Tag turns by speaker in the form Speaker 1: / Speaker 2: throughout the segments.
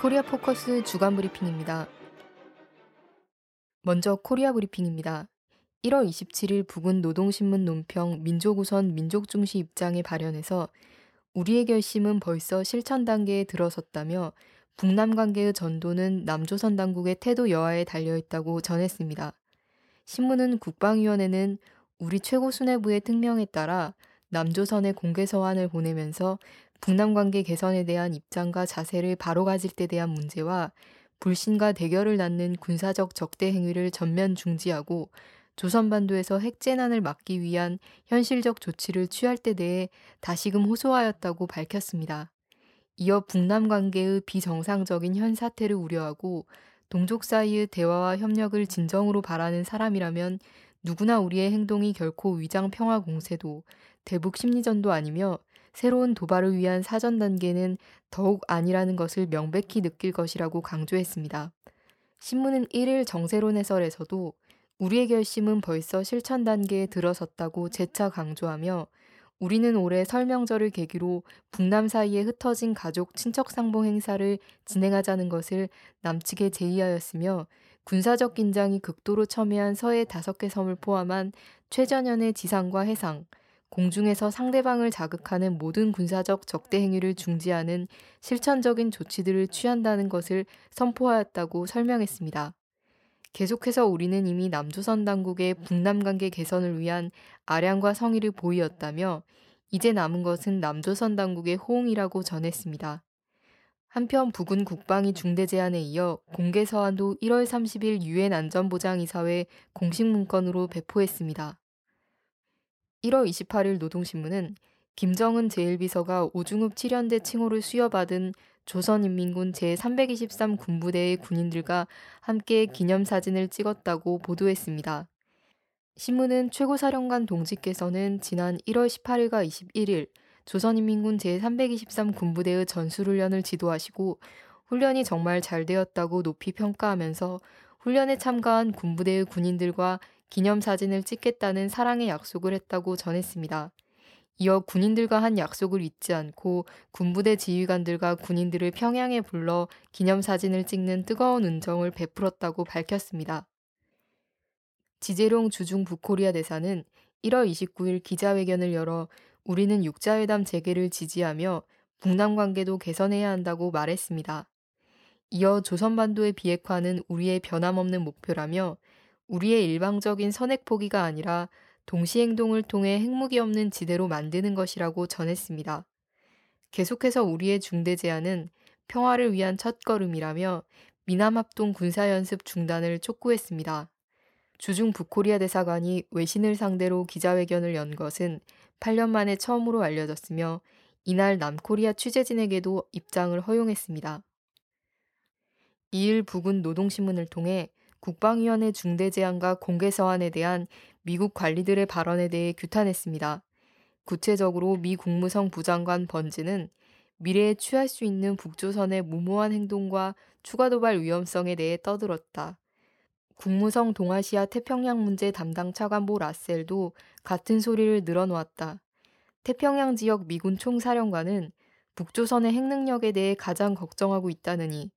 Speaker 1: 코리아 포커스 주간 브리핑입니다. 먼저 코리아 브리핑입니다. 1월 27일 북은 노동신문 논평 민족우선 민족중시 입장의 발현에서 우리의 결심은 벌써 실천 단계에 들어섰다며 북남 관계의 전도는 남조선 당국의 태도 여하에 달려 있다고 전했습니다. 신문은 국방위원회는 우리 최고 수뇌부의 특명에 따라 남조선에 공개 서한을 보내면서 북남 관계 개선에 대한 입장과 자세를 바로 가질 때 대한 문제와 불신과 대결을 낳는 군사적 적대 행위를 전면 중지하고 조선반도에서 핵재난을 막기 위한 현실적 조치를 취할 때 대해 다시금 호소하였다고 밝혔습니다. 이어 북남 관계의 비정상적인 현 사태를 우려하고 동족 사이의 대화와 협력을 진정으로 바라는 사람이라면 누구나 우리의 행동이 결코 위장 평화 공세도 대북 심리전도 아니며 새로운 도발을 위한 사전 단계는 더욱 아니라는 것을 명백히 느낄 것이라고 강조했습니다. 신문은 1일 정세론 해설에서도 우리의 결심은 벌써 실천 단계에 들어섰다고 재차 강조하며 우리는 올해 설명절을 계기로 북남 사이에 흩어진 가족 친척 상봉 행사를 진행하자는 것을 남측에 제의하였으며 군사적 긴장이 극도로 첨예한 서해 다섯 개 섬을 포함한 최전연의 지상과 해상, 공중에서 상대방을 자극하는 모든 군사적 적대 행위를 중지하는 실천적인 조치들을 취한다는 것을 선포하였다고 설명했습니다. 계속해서 우리는 이미 남조선 당국의 북남 관계 개선을 위한 아량과 성의를 보이었다며 이제 남은 것은 남조선 당국의 호응이라고 전했습니다. 한편 북은 국방위 중대 제안에 이어 공개 서한도 1월 30일 유엔 안전보장이사회 공식 문건으로 배포했습니다. 1월 28일 노동신문은 김정은 제1비서가 오중읍 7연대 칭호를 수여받은 조선인민군 제323 군부대의 군인들과 함께 기념사진을 찍었다고 보도했습니다. 신문은 최고사령관 동지께서는 지난 1월 18일과 21일 조선인민군 제323 군부대의 전술훈련을 지도하시고 훈련이 정말 잘 되었다고 높이 평가하면서 훈련에 참가한 군부대의 군인들과 기념사진을 찍겠다는 사랑의 약속을 했다고 전했습니다. 이어 군인들과 한 약속을 잊지 않고 군부대 지휘관들과 군인들을 평양에 불러 기념사진을 찍는 뜨거운 은정을 베풀었다고 밝혔습니다. 지재룡 주중 북코리아 대사는 1월 29일 기자회견을 열어 우리는 육자회담 재개를 지지하며 북남 관계도 개선해야 한다고 말했습니다. 이어 조선반도의 비핵화는 우리의 변함없는 목표라며 우리의 일방적인 선핵 포기가 아니라 동시 행동을 통해 핵무기 없는 지대로 만드는 것이라고 전했습니다. 계속해서 우리의 중대 제안은 평화를 위한 첫걸음이라며 미남합동 군사연습 중단을 촉구했습니다. 주중 북코리아 대사관이 외신을 상대로 기자회견을 연 것은 8년 만에 처음으로 알려졌으며 이날 남코리아 취재진에게도 입장을 허용했습니다. 이일 북은 노동신문을 통해 국방위원회 중대제안과 공개서한에 대한 미국 관리들의 발언에 대해 규탄했습니다. 구체적으로 미 국무성 부장관 번즈는 미래에 취할 수 있는 북조선의 무모한 행동과 추가 도발 위험성에 대해 떠들었다. 국무성 동아시아 태평양 문제 담당 차관보 라셀도 같은 소리를 늘어놓았다. 태평양 지역 미군 총사령관은 북조선의 핵 능력에 대해 가장 걱정하고 있다느니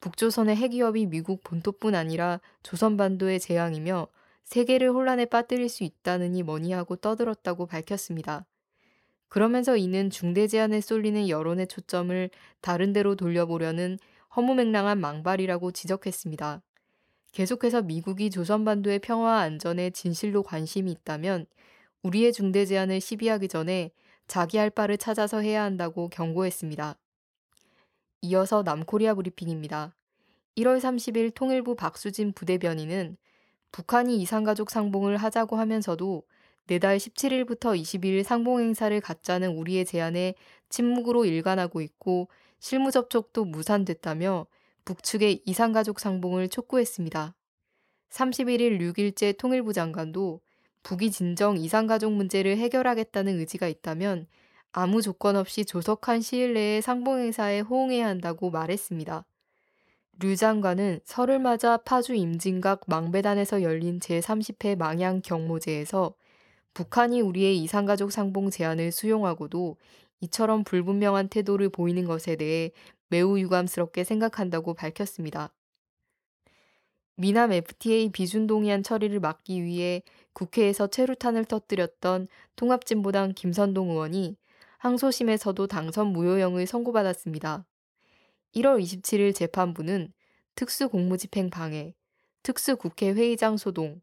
Speaker 1: 북조선의 핵위협이 미국 본토뿐 아니라 조선반도의 재앙이며 세계를 혼란에 빠뜨릴 수 있다느니 뭐니 하고 떠들었다고 밝혔습니다. 그러면서 이는 중대 제안에 쏠리는 여론의 초점을 다른 데로 돌려보려는 허무맹랑한 망발이라고 지적했습니다. 계속해서 미국이 조선반도의 평화와 안전에 진실로 관심이 있다면 우리의 중대 제안을 시비하기 전에 자기 할 바를 찾아서 해야 한다고 경고했습니다. 이어서 남코리아 브리핑입니다. 1월 30일 통일부 박수진 부대변인은 북한이 이산가족 상봉을 하자고 하면서도 내달 17일부터 22일 상봉 행사를 갖자는 우리의 제안에 침묵으로 일관하고 있고 실무 접촉도 무산됐다며 북측의 이산가족 상봉을 촉구했습니다. 31일 6일째 통일부 장관도 북이 진정 이산가족 문제를 해결하겠다는 의지가 있다면 아무 조건 없이 조속한 시일 내에 상봉 행사에 호응해야 한다고 말했습니다. 류 장관은 설을 맞아 파주 임진각 망배단에서 열린 제30회 망양 경모제에서 북한이 우리의 이산가족 상봉 제안을 수용하고도 이처럼 불분명한 태도를 보이는 것에 대해 매우 유감스럽게 생각한다고 밝혔습니다. 미남 FTA 비준 동의안 처리를 막기 위해 국회에서 최루탄을 터뜨렸던 통합진보당 김선동 의원이 항소심에서도 당선 무효형을 선고받았습니다. 1월 27일 재판부는 특수공무집행 방해, 특수국회 회의장 소동,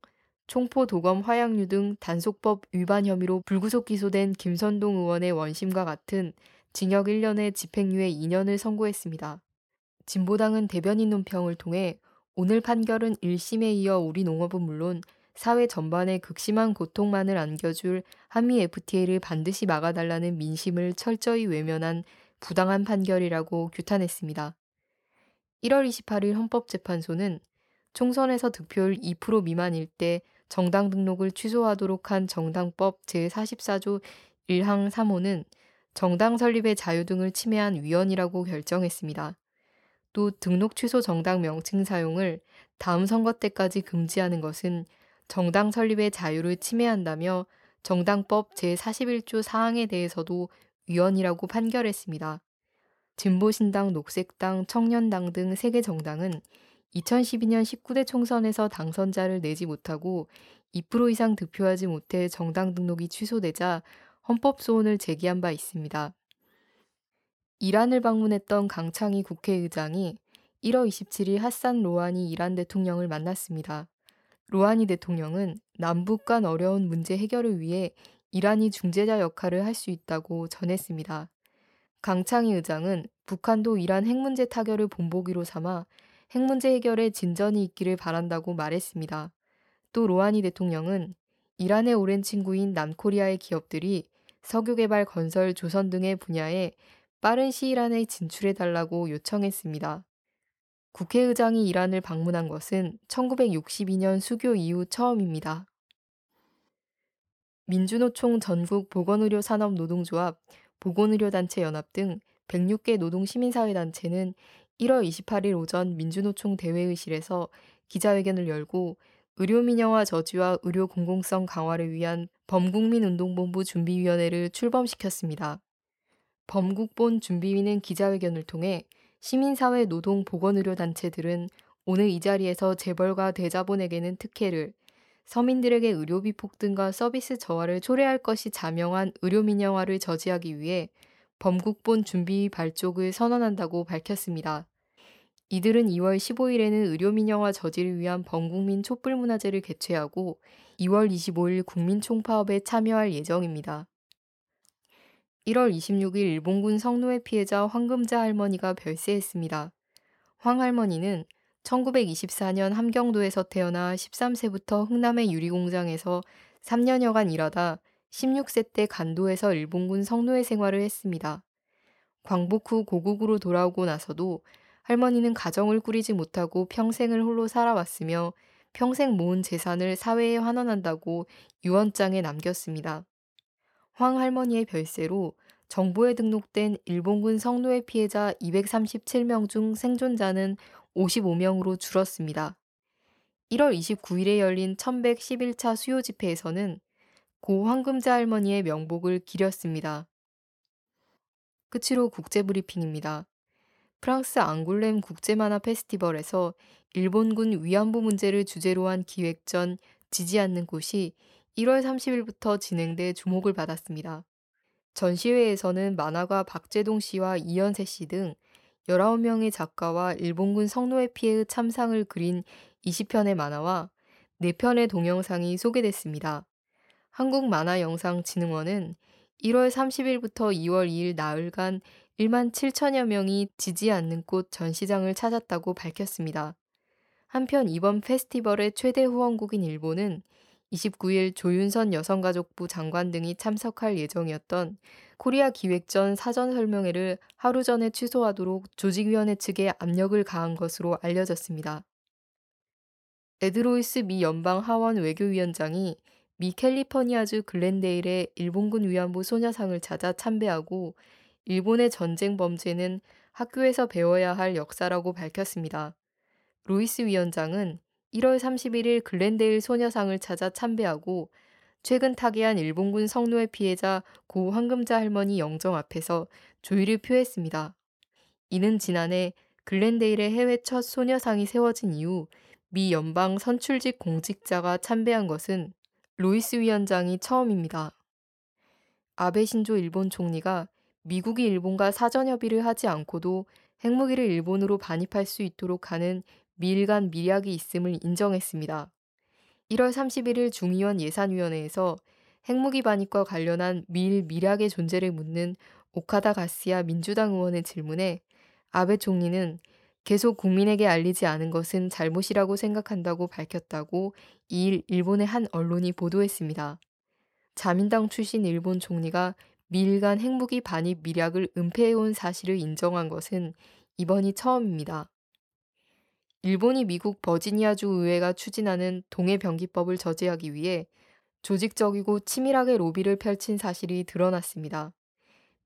Speaker 1: 총포 도검 화약류 등 단속법 위반 혐의로 불구속 기소된 김선동 의원의 원심과 같은 징역 1년에 집행유예 2년을 선고했습니다. 진보당은 대변인 논평을 통해 오늘 판결은 1심에 이어 우리 농업은 물론 사회 전반에 극심한 고통만을 안겨줄 한미 FTA를 반드시 막아달라는 민심을 철저히 외면한 부당한 판결이라고 규탄했습니다. 1월 28일 헌법재판소는 총선에서 득표율 2% 미만일 때 정당 등록을 취소하도록 한 정당법 제44조 1항 3호는 정당 설립의 자유 등을 침해한 위헌이라고 결정했습니다. 또 등록 취소 정당 명칭 사용을 다음 선거 때까지 금지하는 것은 정당 설립의 자유를 침해한다며 정당법 제41조 사항에 대해서도 위헌이라고 판결했습니다. 진보신당, 녹색당, 청년당 등 3개 정당은 2012년 19대 총선에서 당선자를 내지 못하고 2% 이상 득표하지 못해 정당 등록이 취소되자 헌법 소원을 제기한 바 있습니다. 이란을 방문했던 강창희 국회의장이 1월 27일 하산 로하니 이란 대통령을 만났습니다. 로하니 대통령은 남북 간 어려운 문제 해결을 위해 이란이 중재자 역할을 할 수 있다고 전했습니다. 강창희 의장은 북한도 이란 핵 문제 타결을 본보기로 삼아 핵 문제 해결에 진전이 있기를 바란다고 말했습니다. 또 로하니 대통령은 이란의 오랜 친구인 남코리아의 기업들이 석유개발, 건설, 조선 등의 분야에 빠른 시일 안에 진출해달라고 요청했습니다. 국회의장이 이란을 방문한 것은 1962년 수교 이후 처음입니다. 민주노총 전국 보건의료산업노동조합, 보건의료단체 연합 등 106개 노동시민사회단체는 1월 28일 오전 민주노총 대회의실에서 기자회견을 열고 의료민영화 저지와 의료 공공성 강화를 위한 범국민운동본부 준비위원회를 출범시켰습니다. 범국본 준비위는 기자회견을 통해 시민사회 노동 보건의료단체들은 오늘 이 자리에서 재벌과 대자본에게는 특혜를, 서민들에게 의료비 폭등과 서비스 저하를 초래할 것이 자명한 의료민영화를 저지하기 위해 범국본 준비위 발족을 선언한다고 밝혔습니다. 이들은 2월 15일에는 의료민영화 저지를 위한 범국민 촛불문화제를 개최하고 2월 25일 국민총파업에 참여할 예정입니다. 1월 26일 일본군 성노예 피해자 황금자 할머니가 별세했습니다. 황 할머니는 1924년 함경도에서 태어나 13세부터 흥남의 유리공장에서 3년여간 일하다 16세 때 간도에서 일본군 성노예 생활을 했습니다. 광복 후 고국으로 돌아오고 나서도 할머니는 가정을 꾸리지 못하고 평생을 홀로 살아왔으며 평생 모은 재산을 사회에 환원한다고 유언장에 남겼습니다. 황 할머니의 별세로 정부에 등록된 일본군 성노예 피해자 237명 중 생존자는 55명으로 줄었습니다. 1월 29일에 열린 1111차 수요 집회에서는 고 황금자 할머니의 명복을 기렸습니다. 끝으로 국제 브리핑입니다. 프랑스 앙굴렘 국제만화 페스티벌에서 일본군 위안부 문제를 주제로 한 기획전 지지 않는 곳이 1월 30일부터 진행돼 주목을 받았습니다. 전시회에서는 만화가 박재동 씨와 이연세 씨 등 19명의 작가와 일본군 성노예 피해의 참상을 그린 20편의 만화와 4편의 동영상이 소개됐습니다. 한국만화영상진흥원은 1월 30일부터 2월 2일 나흘간 1만 7천여 명이 지지 않는 꽃 전시장을 찾았다고 밝혔습니다. 한편 이번 페스티벌의 최대 후원국인 일본은 29일 조윤선 여성가족부 장관 등이 참석할 예정이었던 코리아 기획전 사전 설명회를 하루 전에 취소하도록 조직위원회 측에 압력을 가한 것으로 알려졌습니다. 에드 로이스 미 연방 하원 외교위원장이 미 캘리포니아주 글렌데일의 일본군 위안부 소녀상을 찾아 참배하고 일본의 전쟁 범죄는 학교에서 배워야 할 역사라고 밝혔습니다. 로이스 위원장은 1월 31일 글렌데일 소녀상을 찾아 참배하고 최근 타계한 일본군 성노예 피해자 고 황금자 할머니 영정 앞에서 조의를 표했습니다. 이는 지난해 글렌데일의 해외 첫 소녀상이 세워진 이후 미 연방 선출직 공직자가 참배한 것은 로이스 위원장이 처음입니다. 아베 신조 일본 총리가 미국이 일본과 사전 협의를 하지 않고도 핵무기를 일본으로 반입할 수 있도록 하는 미일 간 미략이 있음을 인정했습니다. 1월 31일 중의원 예산위원회에서 핵무기 반입과 관련한 미일 미략의 존재를 묻는 오카다 가시아 민주당 의원의 질문에 아베 총리는 계속 국민에게 알리지 않은 것은 잘못이라고 생각한다고 밝혔다고 2일 일본의 한 언론이 보도했습니다. 자민당 출신 일본 총리가 미일 간 핵무기 반입 미략을 은폐해온 사실을 인정한 것은 이번이 처음입니다. 일본이 미국 버지니아주 의회가 추진하는 동해 병기법을 저지하기 위해 조직적이고 치밀하게 로비를 펼친 사실이 드러났습니다.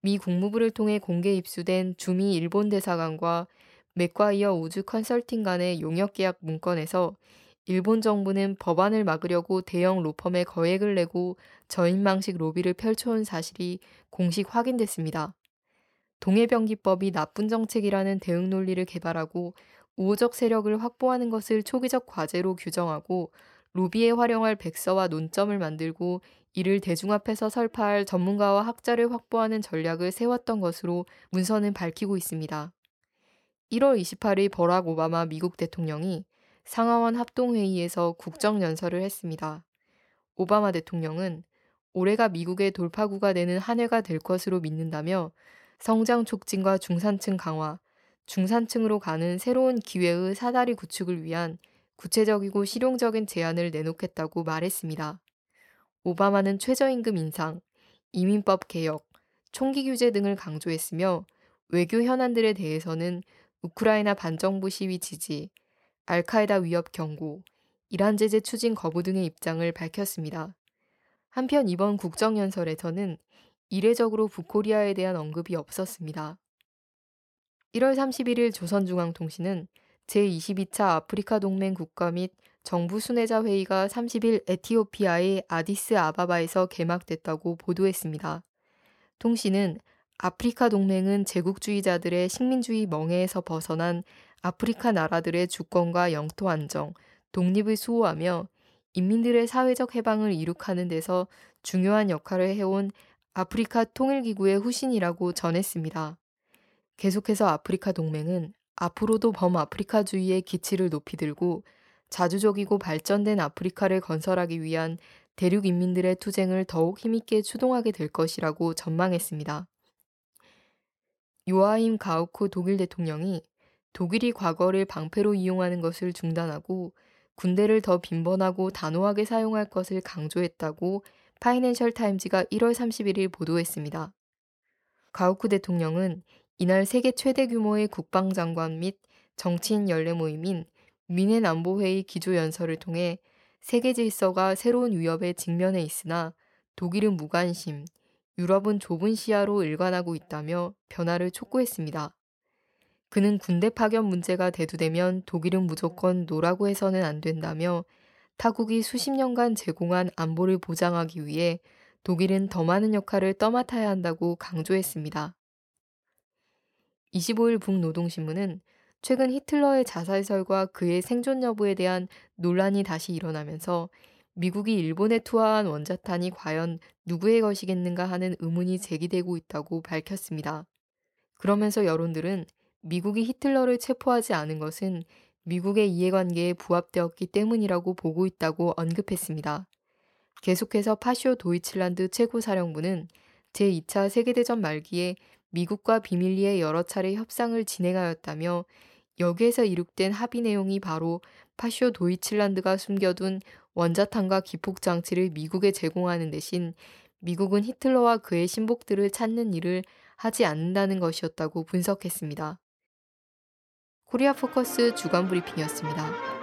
Speaker 1: 미 국무부를 통해 공개 입수된 주미 일본 대사관과 맥과이어 우주 컨설팅 간의 용역 계약 문건에서 일본 정부는 법안을 막으려고 대형 로펌에 거액을 내고 저인망식 로비를 펼쳐온 사실이 공식 확인됐습니다. 동해병기법이 나쁜 정책이라는 대응 논리를 개발하고 우호적 세력을 확보하는 것을 초기적 과제로 규정하고 로비에 활용할 백서와 논점을 만들고 이를 대중 앞에서 설파할 전문가와 학자를 확보하는 전략을 세웠던 것으로 문서는 밝히고 있습니다. 1월 28일 버락 오바마 미국 대통령이 상하원 합동회의에서 국정연설을 했습니다. 오바마 대통령은 올해가 미국의 돌파구가 되는 한 해가 될 것으로 믿는다며 성장 촉진과 중산층 강화, 중산층으로 가는 새로운 기회의 사다리 구축을 위한 구체적이고 실용적인 제안을 내놓겠다고 말했습니다. 오바마는 최저임금 인상, 이민법 개혁, 총기 규제 등을 강조했으며 외교 현안들에 대해서는 우크라이나 반정부 시위 지지, 알카에다 위협 경고, 이란 제재 추진 거부 등의 입장을 밝혔습니다. 한편 이번 국정연설에서는 이례적으로 북코리아에 대한 언급이 없었습니다. 1월 31일 조선중앙통신은 제22차 아프리카 동맹 국가 및 정부 순회자 회의가 30일 에티오피아의 아디스 아바바에서 개막됐다고 보도했습니다. 통신은 아프리카 동맹은 제국주의자들의 식민주의 멍해에서 벗어난 아프리카 나라들의 주권과 영토 안정, 독립을 수호하며 인민들의 사회적 해방을 이룩하는 데서 중요한 역할을 해온 아프리카 통일기구의 후신이라고 전했습니다. 계속해서 아프리카 동맹은 앞으로도 범아프리카주의의 기치를 높이 들고 자주적이고 발전된 아프리카를 건설하기 위한 대륙 인민들의 투쟁을 더욱 힘있게 추동하게 될 것이라고 전망했습니다. 요아임 가우코 독일 대통령이 독일이 과거를 방패로 이용하는 것을 중단하고 군대를 더 빈번하고 단호하게 사용할 것을 강조했다고 파이낸셜 타임즈가 1월 31일 보도했습니다. 가우크 대통령은 이날 세계 최대 규모의 국방장관 및 정치인 연례 모임인 미넨 안보회의 기조연설을 통해 세계 질서가 새로운 위협에 직면해 있으나 독일은 무관심, 유럽은 좁은 시야로 일관하고 있다며 변화를 촉구했습니다. 그는 군대 파견 문제가 대두되면 독일은 무조건 no라고 해서는 안 된다며 타국이 수십 년간 제공한 안보를 보장하기 위해 독일은 더 많은 역할을 떠맡아야 한다고 강조했습니다. 25일 북노동신문은 최근 히틀러의 자살설과 그의 생존 여부에 대한 논란이 다시 일어나면서 미국이 일본에 투하한 원자탄이 과연 누구의 것이겠는가 하는 의문이 제기되고 있다고 밝혔습니다. 그러면서 여론들은 미국이 히틀러를 체포하지 않은 것은 미국의 이해관계에 부합되었기 때문이라고 보고 있다고 언급했습니다. 계속해서 파쇼 도이칠란드 최고사령부는 제2차 세계대전 말기에 미국과 비밀리에 여러 차례 협상을 진행하였다며 여기에서 이룩된 합의 내용이 바로 파쇼 도이칠란드가 숨겨둔 원자탄과 기폭 장치를 미국에 제공하는 대신 미국은 히틀러와 그의 신복들을 찾는 일을 하지 않는다는 것이었다고 분석했습니다. 코리아 포커스 주간 브리핑이었습니다.